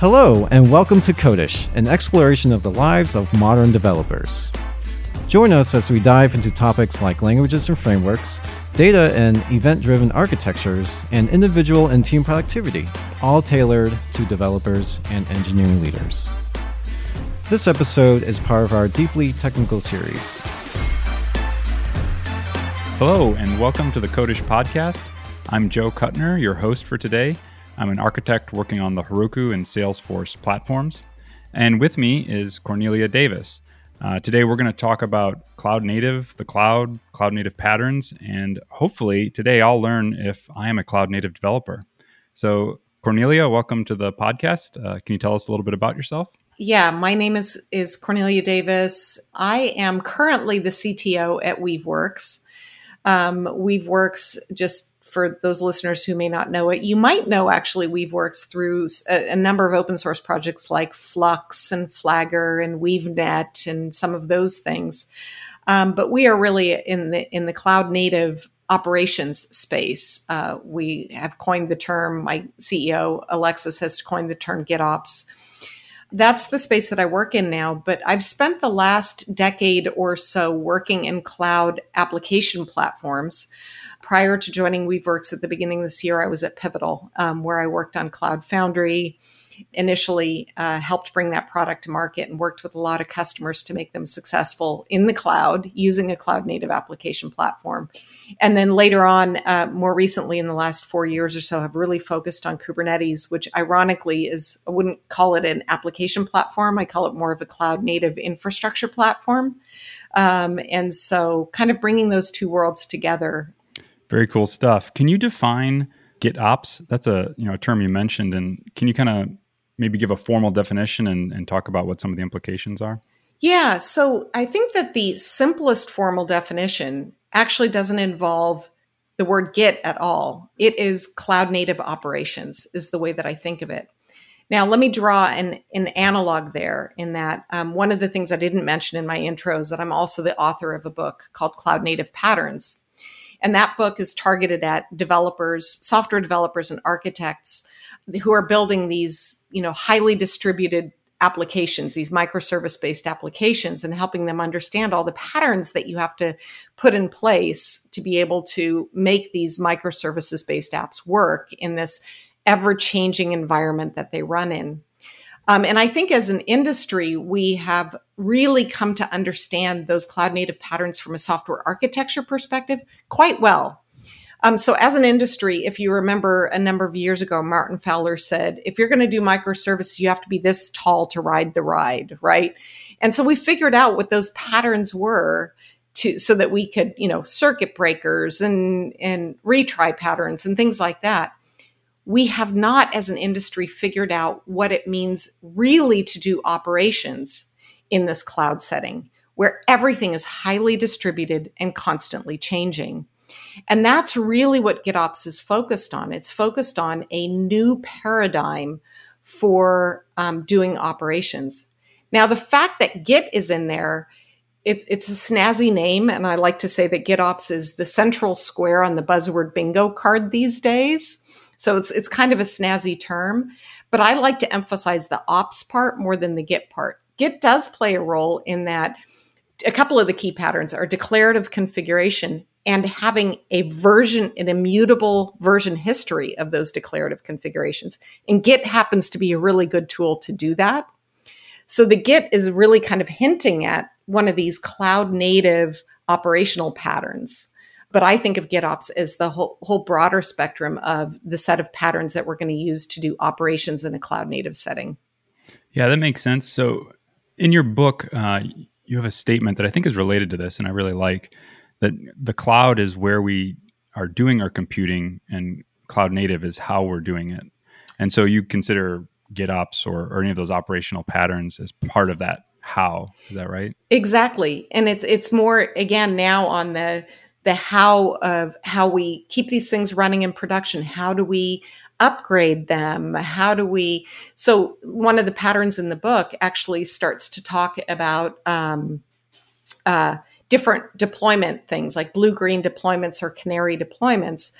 Hello, and welcome to Codish, an exploration of the lives of modern developers. Join us as we dive into topics like languages and frameworks, data and event driven architectures, and individual and team productivity, all tailored to developers and engineering leaders. This episode is part of our Deeply Technical series. Hello, and welcome to the Codish Podcast. I'm Joe Kutner, your host for today. I'm an architect working on the Heroku and Salesforce platforms. And with me is Cornelia Davis. Uh, today, we're going to talk about cloud native, the cloud, cloud native patterns, and hopefully today I'll learn if I am a cloud native developer. So, Cornelia, welcome to the podcast. Uh, can you tell us a little bit about yourself? Yeah, my name is is Cornelia Davis. I am currently the CTO at Weaveworks. Um, Weaveworks just for those listeners who may not know it, you might know actually Weaveworks through a, a, number of open source projects like Flux and Flagger and WeaveNet and some of those things. Um, but we are really in the in the cloud native operations space. Uh, we have coined the term. My CEO Alexis has coined the term GitOps. That's the space that I work in now. But I've spent the last decade or so working in cloud application platforms prior to joining Weaveworks at the beginning of this year, I was at Pivotal, um, where I worked on Cloud Foundry. Initially, uh, helped bring that product to market and worked with a lot of customers to make them successful in the cloud using a cloud native application platform. And then later on, uh, more recently in the last four years or so, have really focused on Kubernetes, which ironically is, I wouldn't call it an application platform. I call it more of a cloud native infrastructure platform. Um, and so, kind of bringing those two worlds together very cool stuff. Can you define GitOps? That's a you know a term you mentioned, and can you kind of maybe give a formal definition and, and talk about what some of the implications are? Yeah, so I think that the simplest formal definition actually doesn't involve the word Git at all. It is cloud native operations, is the way that I think of it. Now, let me draw an, an analog there in that um, one of the things I didn't mention in my intro is that I'm also the author of a book called Cloud Native Patterns. And that book is targeted at developers, software developers and architects who are building these, you know, highly distributed applications, these microservice based applications, and helping them understand all the patterns that you have to put in place to be able to make these microservices based apps work in this ever changing environment that they run in. Um, and I think as an industry, we have really come to understand those cloud native patterns from a software architecture perspective quite well. Um, so, as an industry, if you remember a number of years ago, Martin Fowler said, if you're going to do microservices, you have to be this tall to ride the ride, right? And so we figured out what those patterns were to so that we could, you know, circuit breakers and and retry patterns and things like that we have not, as an industry, figured out what it means really to do operations in this cloud setting where everything is highly distributed and constantly changing. And that's really what GitOps is focused on. It's focused on a new paradigm for um, doing operations. Now, the fact that Git is in there, it's, it's a snazzy name. And I like to say that GitOps is the central square on the buzzword bingo card these days. So it's it's kind of a snazzy term, but I like to emphasize the ops part more than the git part. Git does play a role in that a couple of the key patterns are declarative configuration and having a version, an immutable version history of those declarative configurations. And Git happens to be a really good tool to do that. So the Git is really kind of hinting at one of these cloud native operational patterns but I think of GitOps as the whole, whole broader spectrum of the set of patterns that we're going to use to do operations in a cloud native setting. Yeah, that makes sense. So, in your book, uh, you have a statement that I think is related to this, and I really like that the cloud is where we are doing our computing, and cloud native is how we're doing it. And so, you consider GitOps or, or any of those operational patterns as part of that how is that right exactly and it's it's more again now on the the how of how we keep these things running in production. How do we upgrade them? How do we? So, one of the patterns in the book actually starts to talk about um, uh, different deployment things like blue green deployments or canary deployments.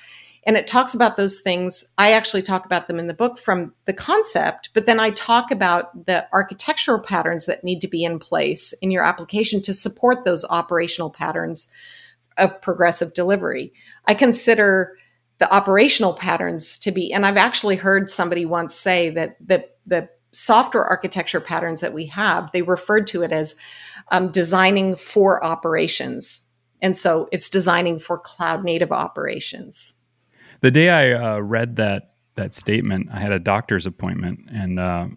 And it talks about those things. I actually talk about them in the book from the concept, but then I talk about the architectural patterns that need to be in place in your application to support those operational patterns of progressive delivery. I consider the operational patterns to be, and I've actually heard somebody once say that the, the software architecture patterns that we have, they referred to it as um, designing for operations. And so it's designing for cloud native operations. The day I uh, read that that statement, I had a doctor's appointment, and uh,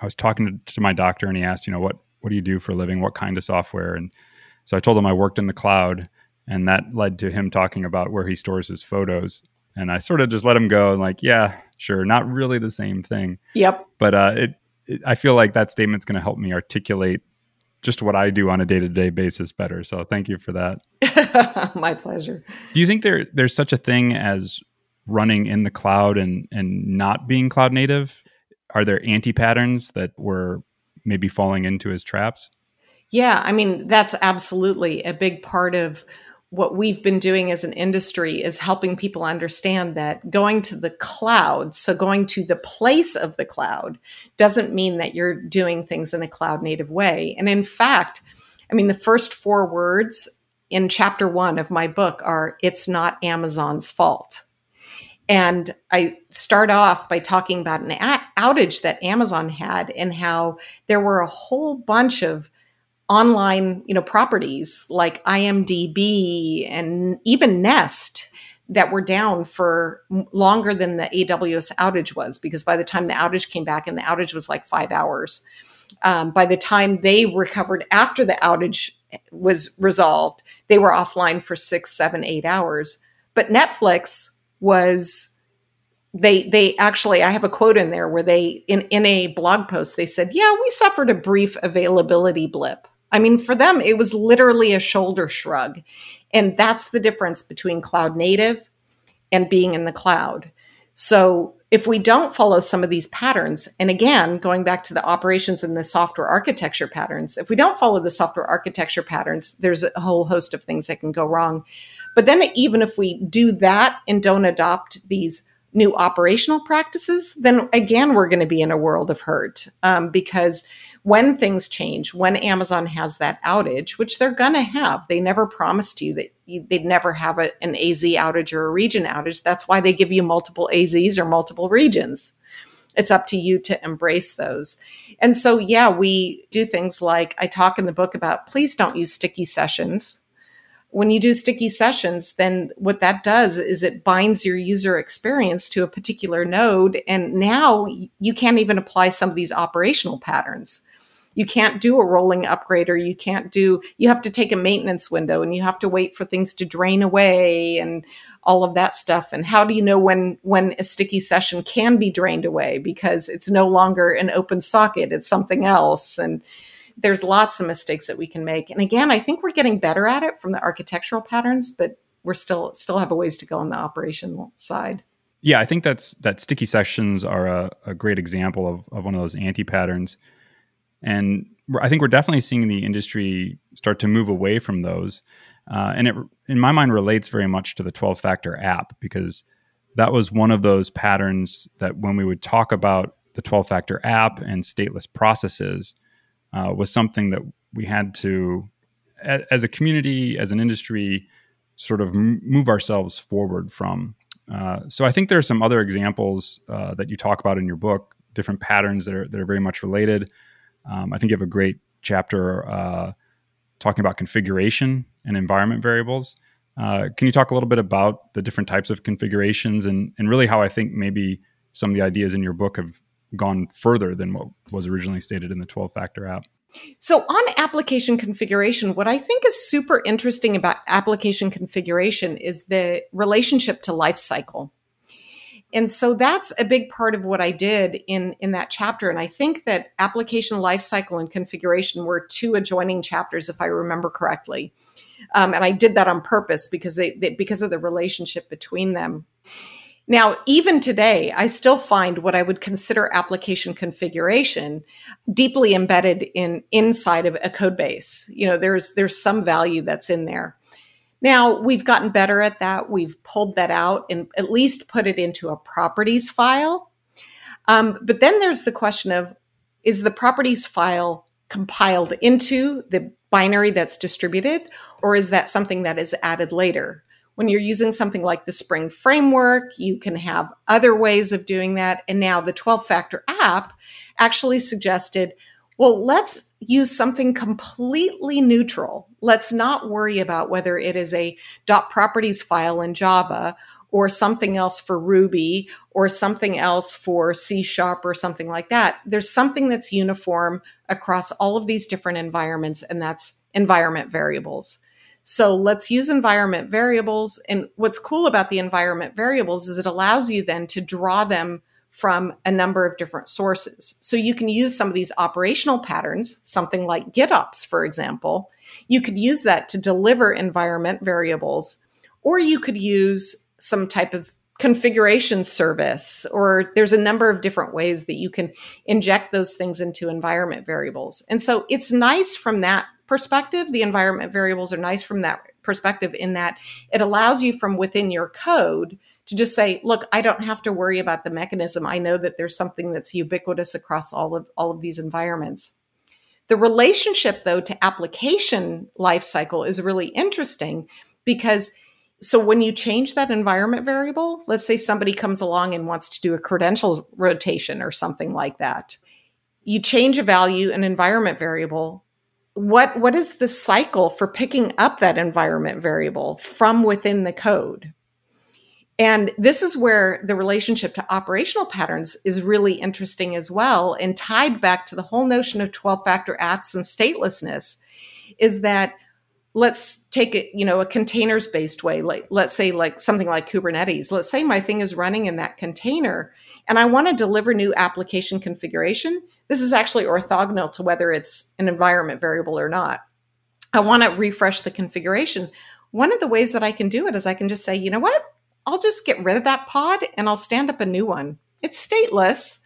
I was talking to, to, my doctor, and he asked, you know, what what do you do for a living? What kind of software? And so I told him I worked in the cloud, and that led to him talking about where he stores his photos. And I sort of just let him go, and like, yeah, sure, not really the same thing. Yep. But uh, it, it, I feel like that statement's going to help me articulate just what I do on a day to day basis better. So thank you for that. My pleasure. Do you think there there's such a thing as running in the cloud and and not being cloud native? Are there anti patterns that we're maybe falling into as traps? Yeah, I mean that's absolutely a big part of what we've been doing as an industry is helping people understand that going to the cloud, so going to the place of the cloud, doesn't mean that you're doing things in a cloud native way. And in fact, I mean, the first four words in chapter one of my book are it's not Amazon's fault. And I start off by talking about an outage that Amazon had and how there were a whole bunch of online, you know, properties like IMDb and even Nest that were down for longer than the AWS outage was, because by the time the outage came back, and the outage was like five hours, um, by the time they recovered after the outage was resolved, they were offline for six, seven, eight hours. But Netflix was they they actually I have a quote in there where they in in a blog post they said, "Yeah, we suffered a brief availability blip." I mean, for them, it was literally a shoulder shrug. And that's the difference between cloud native and being in the cloud. So if we don't follow some of these patterns, and again, going back to the operations and the software architecture patterns, if we don't follow the software architecture patterns, there's a whole host of things that can go wrong. But then, even if we do that and don't adopt these new operational practices, then again, we're going to be in a world of hurt um, because when things change, when Amazon has that outage, which they're going to have, they never promised you that you, they'd never have a, an AZ outage or a region outage. That's why they give you multiple AZs or multiple regions. It's up to you to embrace those. And so, yeah, we do things like I talk in the book about please don't use sticky sessions. When you do sticky sessions, then what that does is it binds your user experience to a particular node. And now you can't even apply some of these operational patterns you can't do a rolling upgrade or you can't do you have to take a maintenance window and you have to wait for things to drain away and all of that stuff. And how do you know when when a sticky session can be drained away? Because it's no longer an open socket it's something else. And there's lots of mistakes that we can make. And again i think we're getting better at it from the architectural patterns but we're still still have a ways to go on the operational side. Yeah i think that's that sticky sessions are a, a great example of, of one of those anti patterns and I think we're definitely seeing the industry start to move away from those. Uh, and it, in my mind, relates very much to the 12 factor app because that was one of those patterns that when we would talk about the 12 factor app and stateless processes, uh, was something that we had to, as a community, as an industry, sort of move ourselves forward from. Uh, so I think there are some other examples uh, that you talk about in your book, different patterns that are that are very much related. Um, I think you have a great chapter uh, talking about configuration and environment variables. Uh, can you talk a little bit about the different types of configurations and, and really how I think maybe some of the ideas in your book have gone further than what was originally stated in the 12 factor app? So, on application configuration, what I think is super interesting about application configuration is the relationship to lifecycle and so that's a big part of what I did in in that chapter. And I think that application lifecycle and configuration were two adjoining chapters, if I remember correctly. Um, and I did that on purpose because they, they because of the relationship between them. Now, even today, I still find what I would consider application configuration deeply embedded in inside of a code base. You know, there's there's some value that's in there. Now we've gotten better at that. We've pulled that out and at least put it into a properties file. Um, but then there's the question of is the properties file compiled into the binary that's distributed, or is that something that is added later? When you're using something like the Spring framework, you can have other ways of doing that. And now the 12 factor app actually suggested well, let's use something completely neutral. Let's not worry about whether it is a dot properties file in Java or something else for Ruby or something else for C sharp or something like that. There's something that's uniform across all of these different environments, and that's environment variables. So let's use environment variables. And what's cool about the environment variables is it allows you then to draw them from a number of different sources. So you can use some of these operational patterns, something like GitOps, for example. You could use that to deliver environment variables, or you could use some type of configuration service, or there's a number of different ways that you can inject those things into environment variables. And so it's nice from that perspective. The environment variables are nice from that perspective in that it allows you from within your code to just say, look, I don't have to worry about the mechanism. I know that there's something that's ubiquitous across all of all of these environments. The relationship though to application lifecycle is really interesting because so when you change that environment variable, let's say somebody comes along and wants to do a credential rotation or something like that. You change a value, an environment variable. What, what is the cycle for picking up that environment variable from within the code? And this is where the relationship to operational patterns is really interesting as well, and tied back to the whole notion of 12 factor apps and statelessness is that let's take it, you know, a containers based way. Like, let's say, like something like Kubernetes. Let's say my thing is running in that container and I want to deliver new application configuration. This is actually orthogonal to whether it's an environment variable or not. I want to refresh the configuration. One of the ways that I can do it is I can just say, you know what? I'll just get rid of that pod and I'll stand up a new one. It's stateless.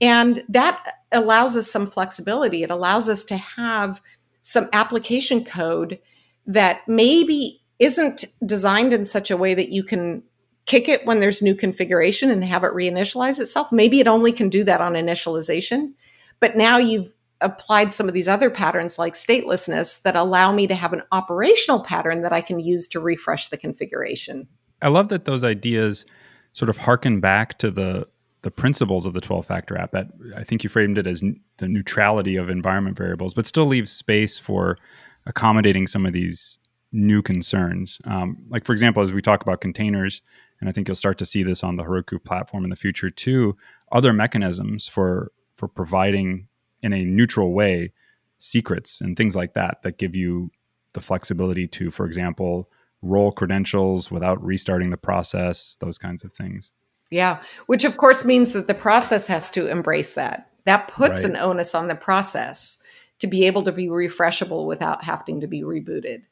And that allows us some flexibility. It allows us to have some application code that maybe isn't designed in such a way that you can kick it when there's new configuration and have it reinitialize itself. Maybe it only can do that on initialization. But now you've applied some of these other patterns like statelessness that allow me to have an operational pattern that I can use to refresh the configuration. I love that those ideas sort of harken back to the the principles of the 12 factor app that I think you framed it as n- the neutrality of environment variables, but still leaves space for accommodating some of these new concerns. Um, like, for example, as we talk about containers, and I think you'll start to see this on the Heroku platform in the future too, other mechanisms for for providing in a neutral way secrets and things like that that give you the flexibility to, for example, roll credentials without restarting the process, those kinds of things. Yeah, which of course means that the process has to embrace that. That puts right. an onus on the process to be able to be refreshable without having to be rebooted.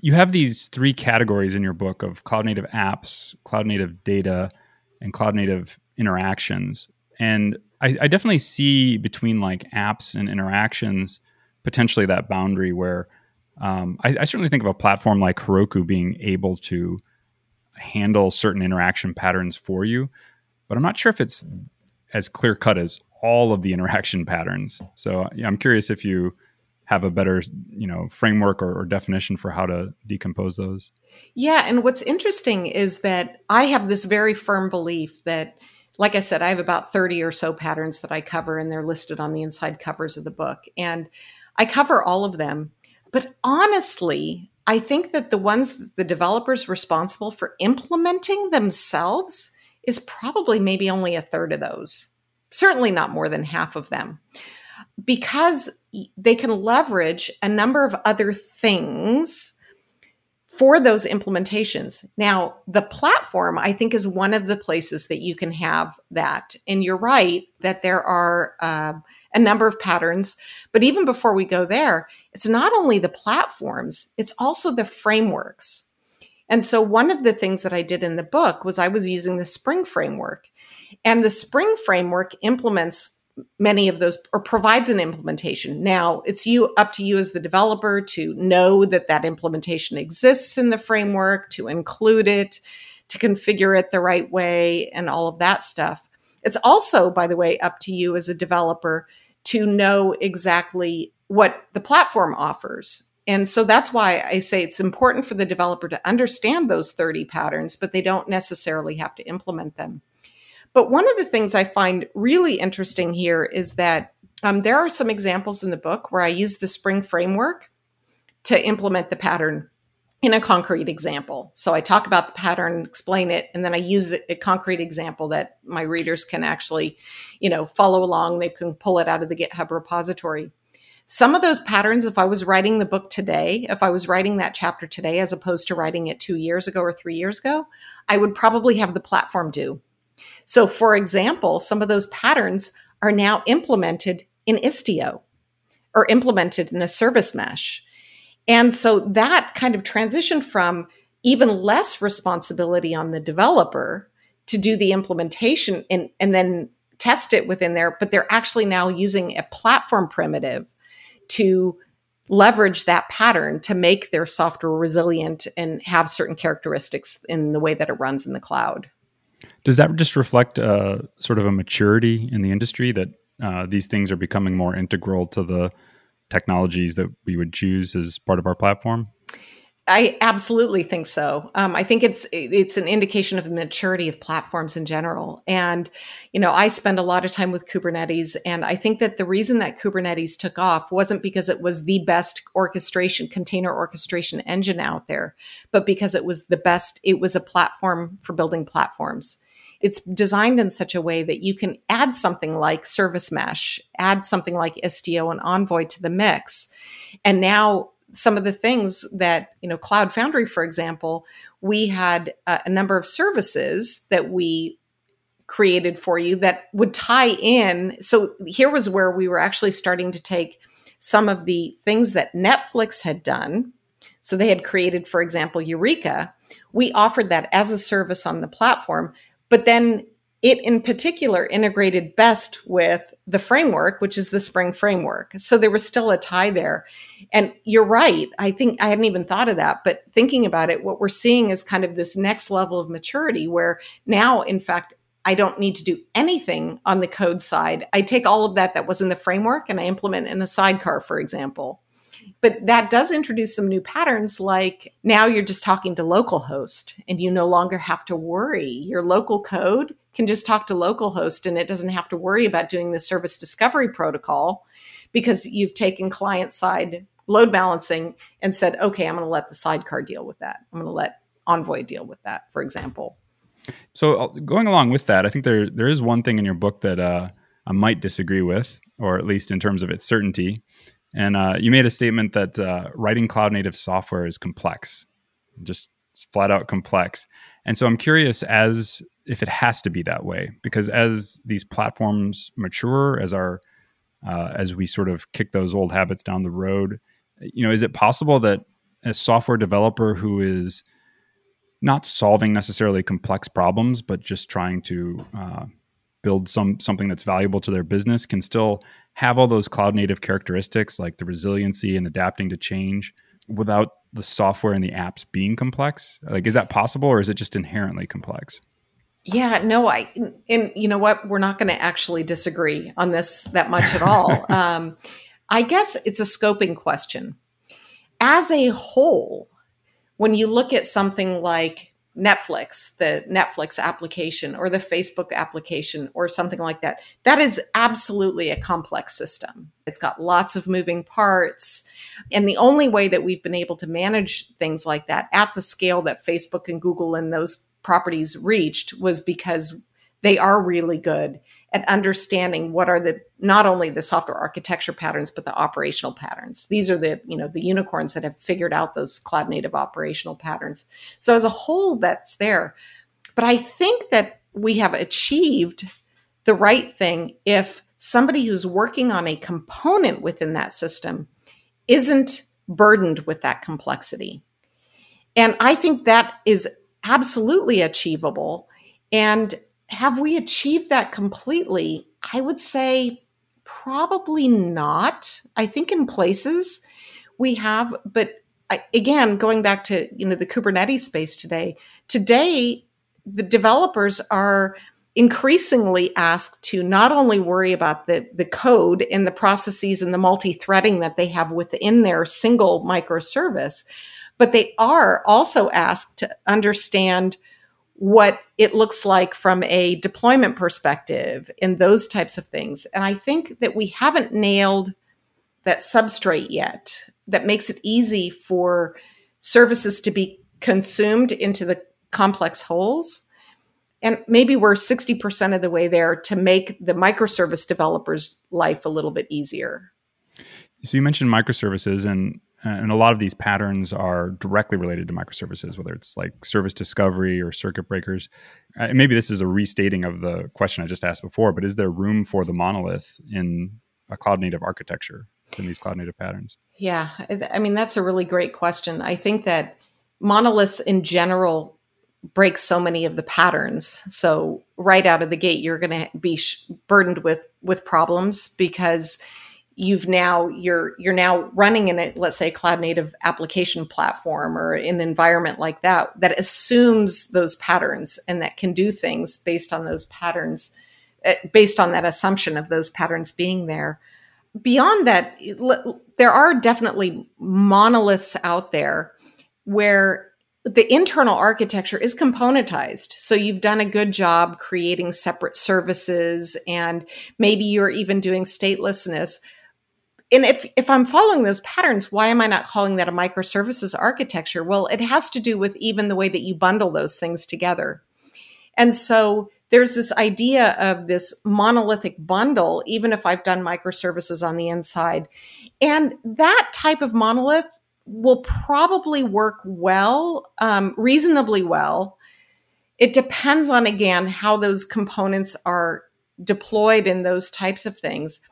You have these three categories in your book of cloud native apps, cloud native data, and cloud native interactions. And I, I definitely see between like apps and interactions potentially that boundary where um, I, I, certainly think of a platform like Heroku being able to handle certain interaction patterns for you, but I'm not sure if it's as clear cut as all of the interaction patterns. So yeah, I'm curious if you have a better, you know, framework or, or definition for how to decompose those. Yeah, and what's interesting is that I have this very firm belief that like I said, I have about 30 or so patterns that I cover, and they're listed on the inside covers of the book. And I cover all of them. But honestly, I think that the ones that the developers responsible for implementing themselves is probably maybe only a third of those. Certainly not more than half of them. Because they can leverage a number of other things for those implementations. Now, the platform, I think, is one of the places that you can have that. And you're right that there are uh, a number of patterns. But even before we go there, it's not only the platforms, it's also the frameworks. And so, one of the things that I did in the book was I was using the Spring framework. And the Spring framework implements many of those or provides an implementation. Now, it's you up to you as the developer to know that that implementation exists in the framework, to include it, to configure it the right way and all of that stuff. It's also, by the way, up to you as a developer to know exactly what the platform offers. And so that's why I say it's important for the developer to understand those 30 patterns, but they don't necessarily have to implement them. But one of the things I find really interesting here is that um, there are some examples in the book where I use the Spring framework to implement the pattern in a concrete example. So I talk about the pattern, explain it, and then I use a concrete example that my readers can actually, you know, follow along. They can pull it out of the GitHub repository. Some of those patterns, if I was writing the book today, if I was writing that chapter today, as opposed to writing it two years ago or three years ago, I would probably have the platform do. So, for example, some of those patterns are now implemented in Istio or implemented in a service mesh. And so that kind of transition from even less responsibility on the developer to do the implementation and, and then test it within there, but they're actually now using a platform primitive to leverage that pattern to make their software resilient and have certain characteristics in the way that it runs in the cloud. Does that just reflect uh, sort of a maturity in the industry that uh, these things are becoming more integral to the technologies that we would choose as part of our platform? I absolutely think so. Um, I think it's it's an indication of maturity of platforms in general. And you know, I spend a lot of time with Kubernetes, and I think that the reason that Kubernetes took off wasn't because it was the best orchestration container orchestration engine out there, but because it was the best. It was a platform for building platforms. It's designed in such a way that you can add something like Service Mesh, add something like Istio and Envoy to the mix, and now some of the things that, you know, Cloud Foundry, for example, we had a, a number of services that we created for you that would tie in. So here was where we were actually starting to take some of the things that Netflix had done. So they had created, for example, Eureka. We offered that as a service on the platform, but then it in particular integrated best with the framework, which is the Spring framework. So there was still a tie there. And you're right. I think I hadn't even thought of that, but thinking about it, what we're seeing is kind of this next level of maturity where now, in fact, I don't need to do anything on the code side. I take all of that that was in the framework and I implement in a sidecar, for example. But that does introduce some new patterns like now you're just talking to localhost and you no longer have to worry. Your local code can just talk to localhost and it doesn't have to worry about doing the service discovery protocol because you've taken client side load balancing and said, okay, I'm going to let the sidecar deal with that. I'm going to let Envoy deal with that, for example. So uh, going along with that, I think there there is one thing in your book that uh, I might disagree with, or at least in terms of its certainty. And uh, you made a statement that uh, writing cloud native software is complex, just flat out complex. And so I'm curious as if it has to be that way, because as these platforms mature, as our uh, as we sort of kick those old habits down the road, you know, is it possible that a software developer who is not solving necessarily complex problems, but just trying to uh, build some something that's valuable to their business can still have all those cloud native characteristics like the resiliency and adapting to change without the software and the apps being complex? Like, is that possible or is it just inherently complex? Yeah, no, I, and you know what? We're not going to actually disagree on this that much at all. um, I guess it's a scoping question. As a whole, when you look at something like Netflix, the Netflix application or the Facebook application or something like that. That is absolutely a complex system. It's got lots of moving parts. And the only way that we've been able to manage things like that at the scale that Facebook and Google and those properties reached was because they are really good at understanding what are the not only the software architecture patterns but the operational patterns. These are the you know the unicorns that have figured out those cloud native operational patterns. So as a whole that's there. But i think that we have achieved the right thing if somebody who's working on a component within that system isn't burdened with that complexity. And i think that is absolutely achievable. And have we achieved that completely? I would say Probably not. I think in places we have, but again, going back to you know the Kubernetes space today, today the developers are increasingly asked to not only worry about the, the code and the processes and the multi-threading that they have within their single microservice, but they are also asked to understand what it looks like from a deployment perspective and those types of things. And I think that we haven't nailed that substrate yet that makes it easy for services to be consumed into the complex wholes. And maybe we're 60% of the way there to make the microservice developers' life a little bit easier. So you mentioned microservices, and and a lot of these patterns are directly related to microservices, whether it's like service discovery or circuit breakers. Uh, maybe this is a restating of the question I just asked before, but is there room for the monolith in a cloud native architecture in these cloud native patterns? Yeah, I mean, that's a really great question. I think that monoliths in general break so many of the patterns. So right out of the gate, you're going to be sh- burdened with with problems because you've now you're you're now running in a let's say cloud native application platform or an environment like that that assumes those patterns and that can do things based on those patterns eh, based on that assumption of those patterns being there beyond that there are definitely monoliths out there where the internal architecture is componentized. So you've done a good job creating separate services and maybe you're even doing statelessness and if if i'm following those patterns why am i not calling that a microservices architecture? Well it has to do with even the way that you bundle those things together. And so there's this idea of this monolithic bundle even if i've done microservices on the inside. And that type of monolith will probably work well um, reasonably well. It depends on again how those components are deployed in those types of things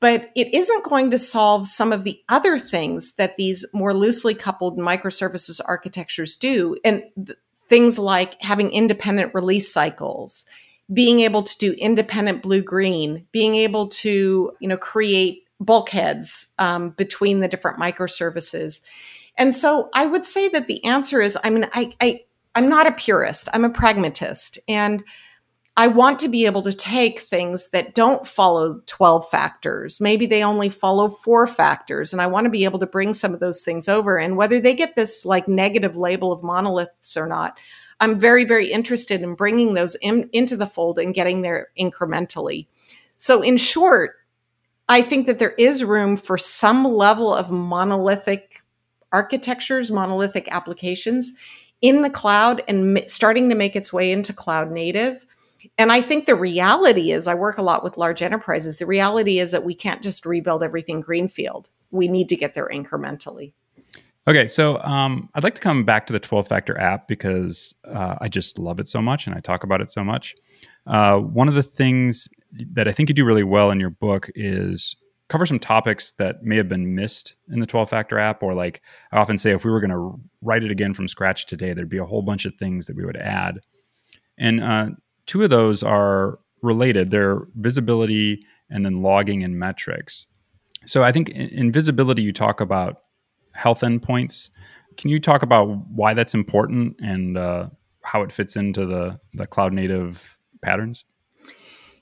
but it isn't going to solve some of the other things that these more loosely coupled microservices architectures do. And th- things like having independent release cycles, being able to do independent blue green, being able to, you know, create bulkheads um, between the different microservices. And so I would say that the answer is, I mean, I, I I'm not a purist. I'm a pragmatist. And I want to be able to take things that don't follow 12 factors. Maybe they only follow four factors. And I want to be able to bring some of those things over. And whether they get this like negative label of monoliths or not, I'm very, very interested in bringing those in, into the fold and getting there incrementally. So, in short, I think that there is room for some level of monolithic architectures, monolithic applications in the cloud and starting to make its way into cloud native and I think the reality is, I work a lot with large enterprises. The reality is that we can't just rebuild everything greenfield. We need to get there incrementally. Okay, so um, I'd like to come back to the 12 factor app because uh, I just love it so much and I talk about it so much. Uh, one of the things that I think you do really well in your book is cover some topics that may have been missed in the 12 factor app or like i often say if we were going to write it again from scratch today there'd be a whole bunch of things that we would add and uh, two of those are related. They're visibility and then logging and metrics. So I think in, in visibility, you talk about health endpoints. Can you talk about why that's important and uh, how it fits into the the cloud native patterns?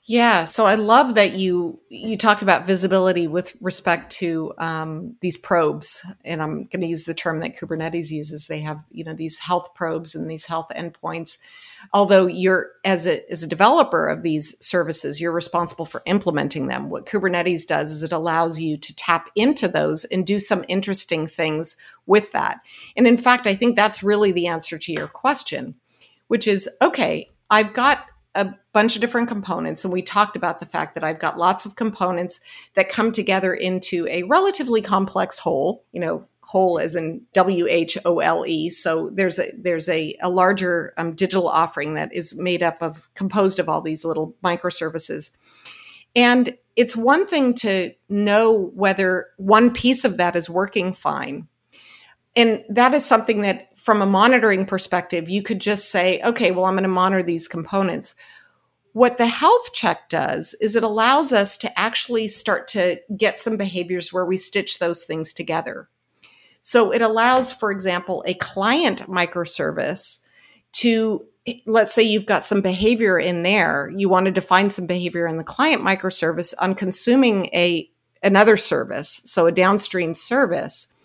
Yeah, so I love that you you talked about visibility with respect to um, these probes, and I'm going to use the term that Kubernetes uses. They have you know these health probes and these health endpoints. Although you're as a as a developer of these services, you're responsible for implementing them. What Kubernetes does is it allows you to tap into those and do some interesting things with that. And in fact, I think that's really the answer to your question, which is okay. I've got a bunch of different components. And we talked about the fact that I've got lots of components that come together into a relatively complex whole, you know, whole as in W H O L E. So there's a there's a, a larger um, digital offering that is made up of composed of all these little microservices. And it's one thing to know whether one piece of that is working fine. And that is something that from a monitoring perspective, you could just say, okay, well, I'm going to monitor these components. What the health check does is it allows us to actually start to get some behaviors where we stitch those things together. So it allows, for example, a client microservice to let's say you've got some behavior in there you want to define some behavior in the client microservice on consuming a another service so a downstream service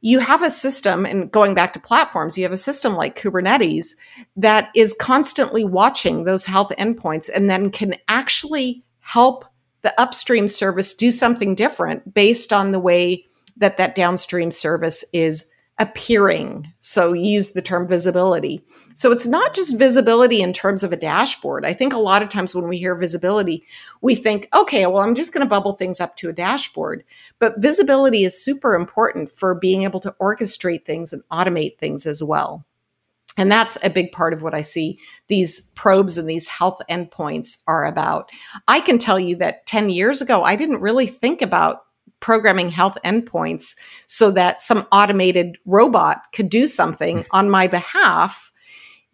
you have a system and going back to platforms you have a system like kubernetes that is constantly watching those health endpoints and then can actually help the upstream service do something different based on the way that that downstream service is appearing. So use the term visibility. So it's not just visibility in terms of a dashboard. I think a lot of times when we hear visibility, we think, okay, well, I'm just going to bubble things up to a dashboard. But visibility is super important for being able to orchestrate things and automate things as well. And that's a big part of what I see these probes and these health endpoints are about. I can tell you that 10 years ago, I didn't really think about programming health endpoints so that some automated robot could do something mm-hmm. on my behalf,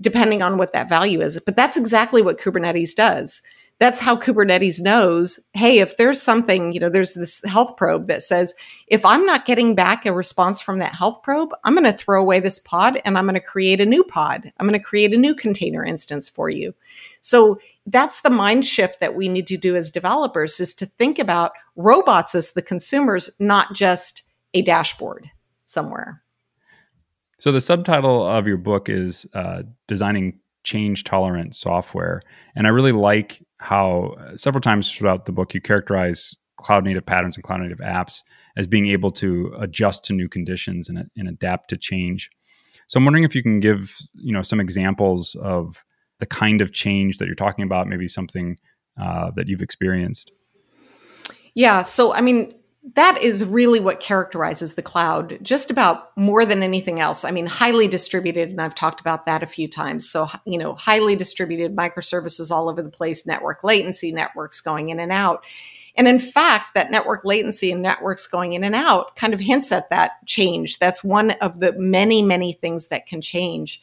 depending on what that value is. But that's exactly what Kubernetes does. That's how Kubernetes knows, hey, if there's something, you know, there's this health probe that says, if I'm not getting back a response from that health probe, I'm going to throw away this pod and I'm going to create a new pod. I'm going to create a new container instance for you. So that's the mind shift that we need to do as developers is to think about robots as the consumers, not just a dashboard somewhere. So the subtitle of your book is uh, designing change tolerant software, and I really like how uh, several times throughout the book you characterize cloud native patterns and cloud native apps as being able to adjust to new conditions and, and adapt to change. So I'm wondering if you can give you know some examples of the kind of change that you're talking about, maybe something uh, that you've experienced. Yeah. So, I mean, that is really what characterizes the cloud just about more than anything else. I mean, highly distributed, and I've talked about that a few times. So, you know, highly distributed microservices all over the place, network latency, networks going in and out. And in fact, that network latency and networks going in and out kind of hints at that change. That's one of the many, many things that can change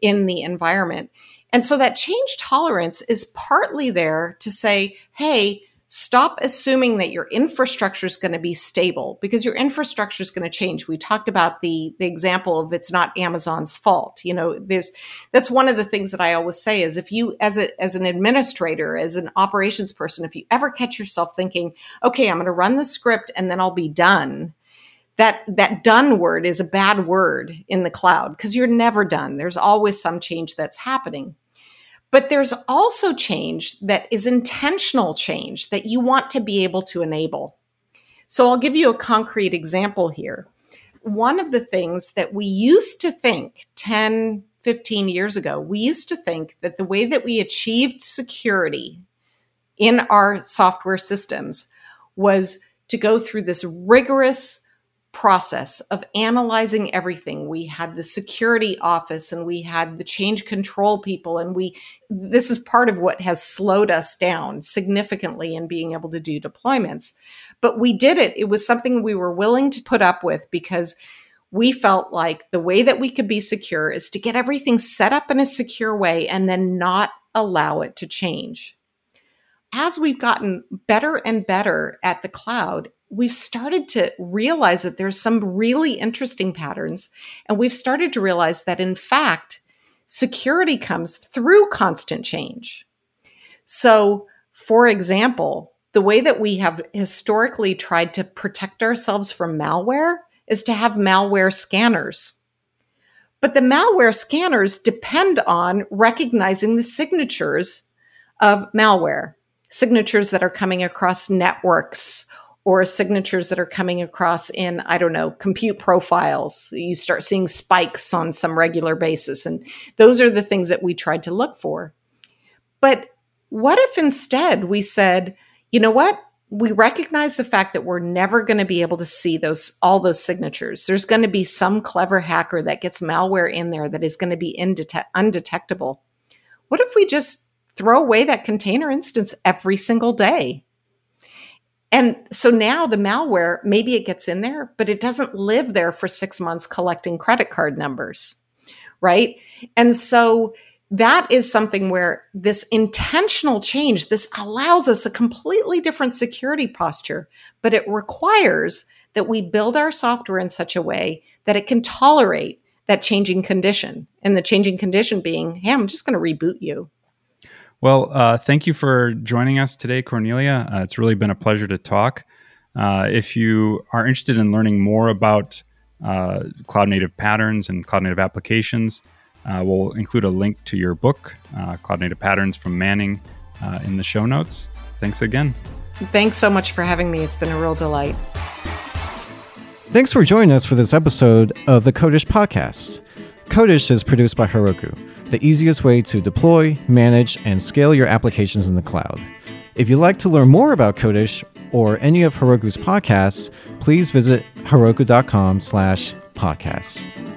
in the environment. And so that change tolerance is partly there to say, hey, stop assuming that your infrastructure is going to be stable because your infrastructure is going to change. We talked about the, the example of it's not Amazon's fault. You know, there's that's one of the things that I always say is if you as a as an administrator, as an operations person, if you ever catch yourself thinking, okay, I'm going to run the script and then I'll be done that that done word is a bad word in the cloud because you're never done there's always some change that's happening but there's also change that is intentional change that you want to be able to enable. So i'll give you a concrete example here. One of the things that we used to think 10 15 years ago we used to think that the way that we achieved security in our software systems was to go through this rigorous process of analyzing everything. We had the security office and we had the change control people and we this is part of what has slowed us down significantly in being able to do deployments. But we did it. It was something we were willing to put up with because we felt like the way that we could be secure is to get everything set up in a secure way and then not allow it to change. As we've gotten better and better at the cloud, we've started to realize that there's some really interesting patterns. And we've started to realize that, in fact, security comes through constant change. So, for example, the way that we have historically tried to protect ourselves from malware is to have malware scanners. But the malware scanners depend on recognizing the signatures of malware, signatures that are coming across networks or signatures that are coming across in, I don't know, compute profiles. You start seeing spikes on some regular basis. And those are the things that we tried to look for. But what if instead we said, you know what? We recognize the fact that we're never going to be able to see those all those signatures. There's going to be some clever hacker that gets malware in there that is going to be indete- undetectable. What if we just throw away that container instance every single day? And so now the malware, maybe it gets in there, but it doesn't live there for six months collecting credit card numbers, right? And so that is something where this intentional change, this allows us a completely different security posture, but it requires that we build our software in such a way that it can tolerate that changing condition. And the changing condition being, hey, I'm just going to reboot you. Well, uh, thank you for joining us today, Cornelia. Uh, it's really been a pleasure to talk. Uh, if you are interested in learning more about uh, cloud native patterns and cloud native applications, uh, we'll include a link to your book, uh, Cloud Native Patterns from Manning, in the show notes. Thanks again. Thanks so much for having me. It's been a real delight. Thanks for joining us for this episode of the Codish Podcast. Codish is produced by Heroku, the easiest way to deploy, manage, and scale your applications in the cloud. If you'd like to learn more about Codish or any of Heroku's podcasts, please visit heroku.com slash podcasts.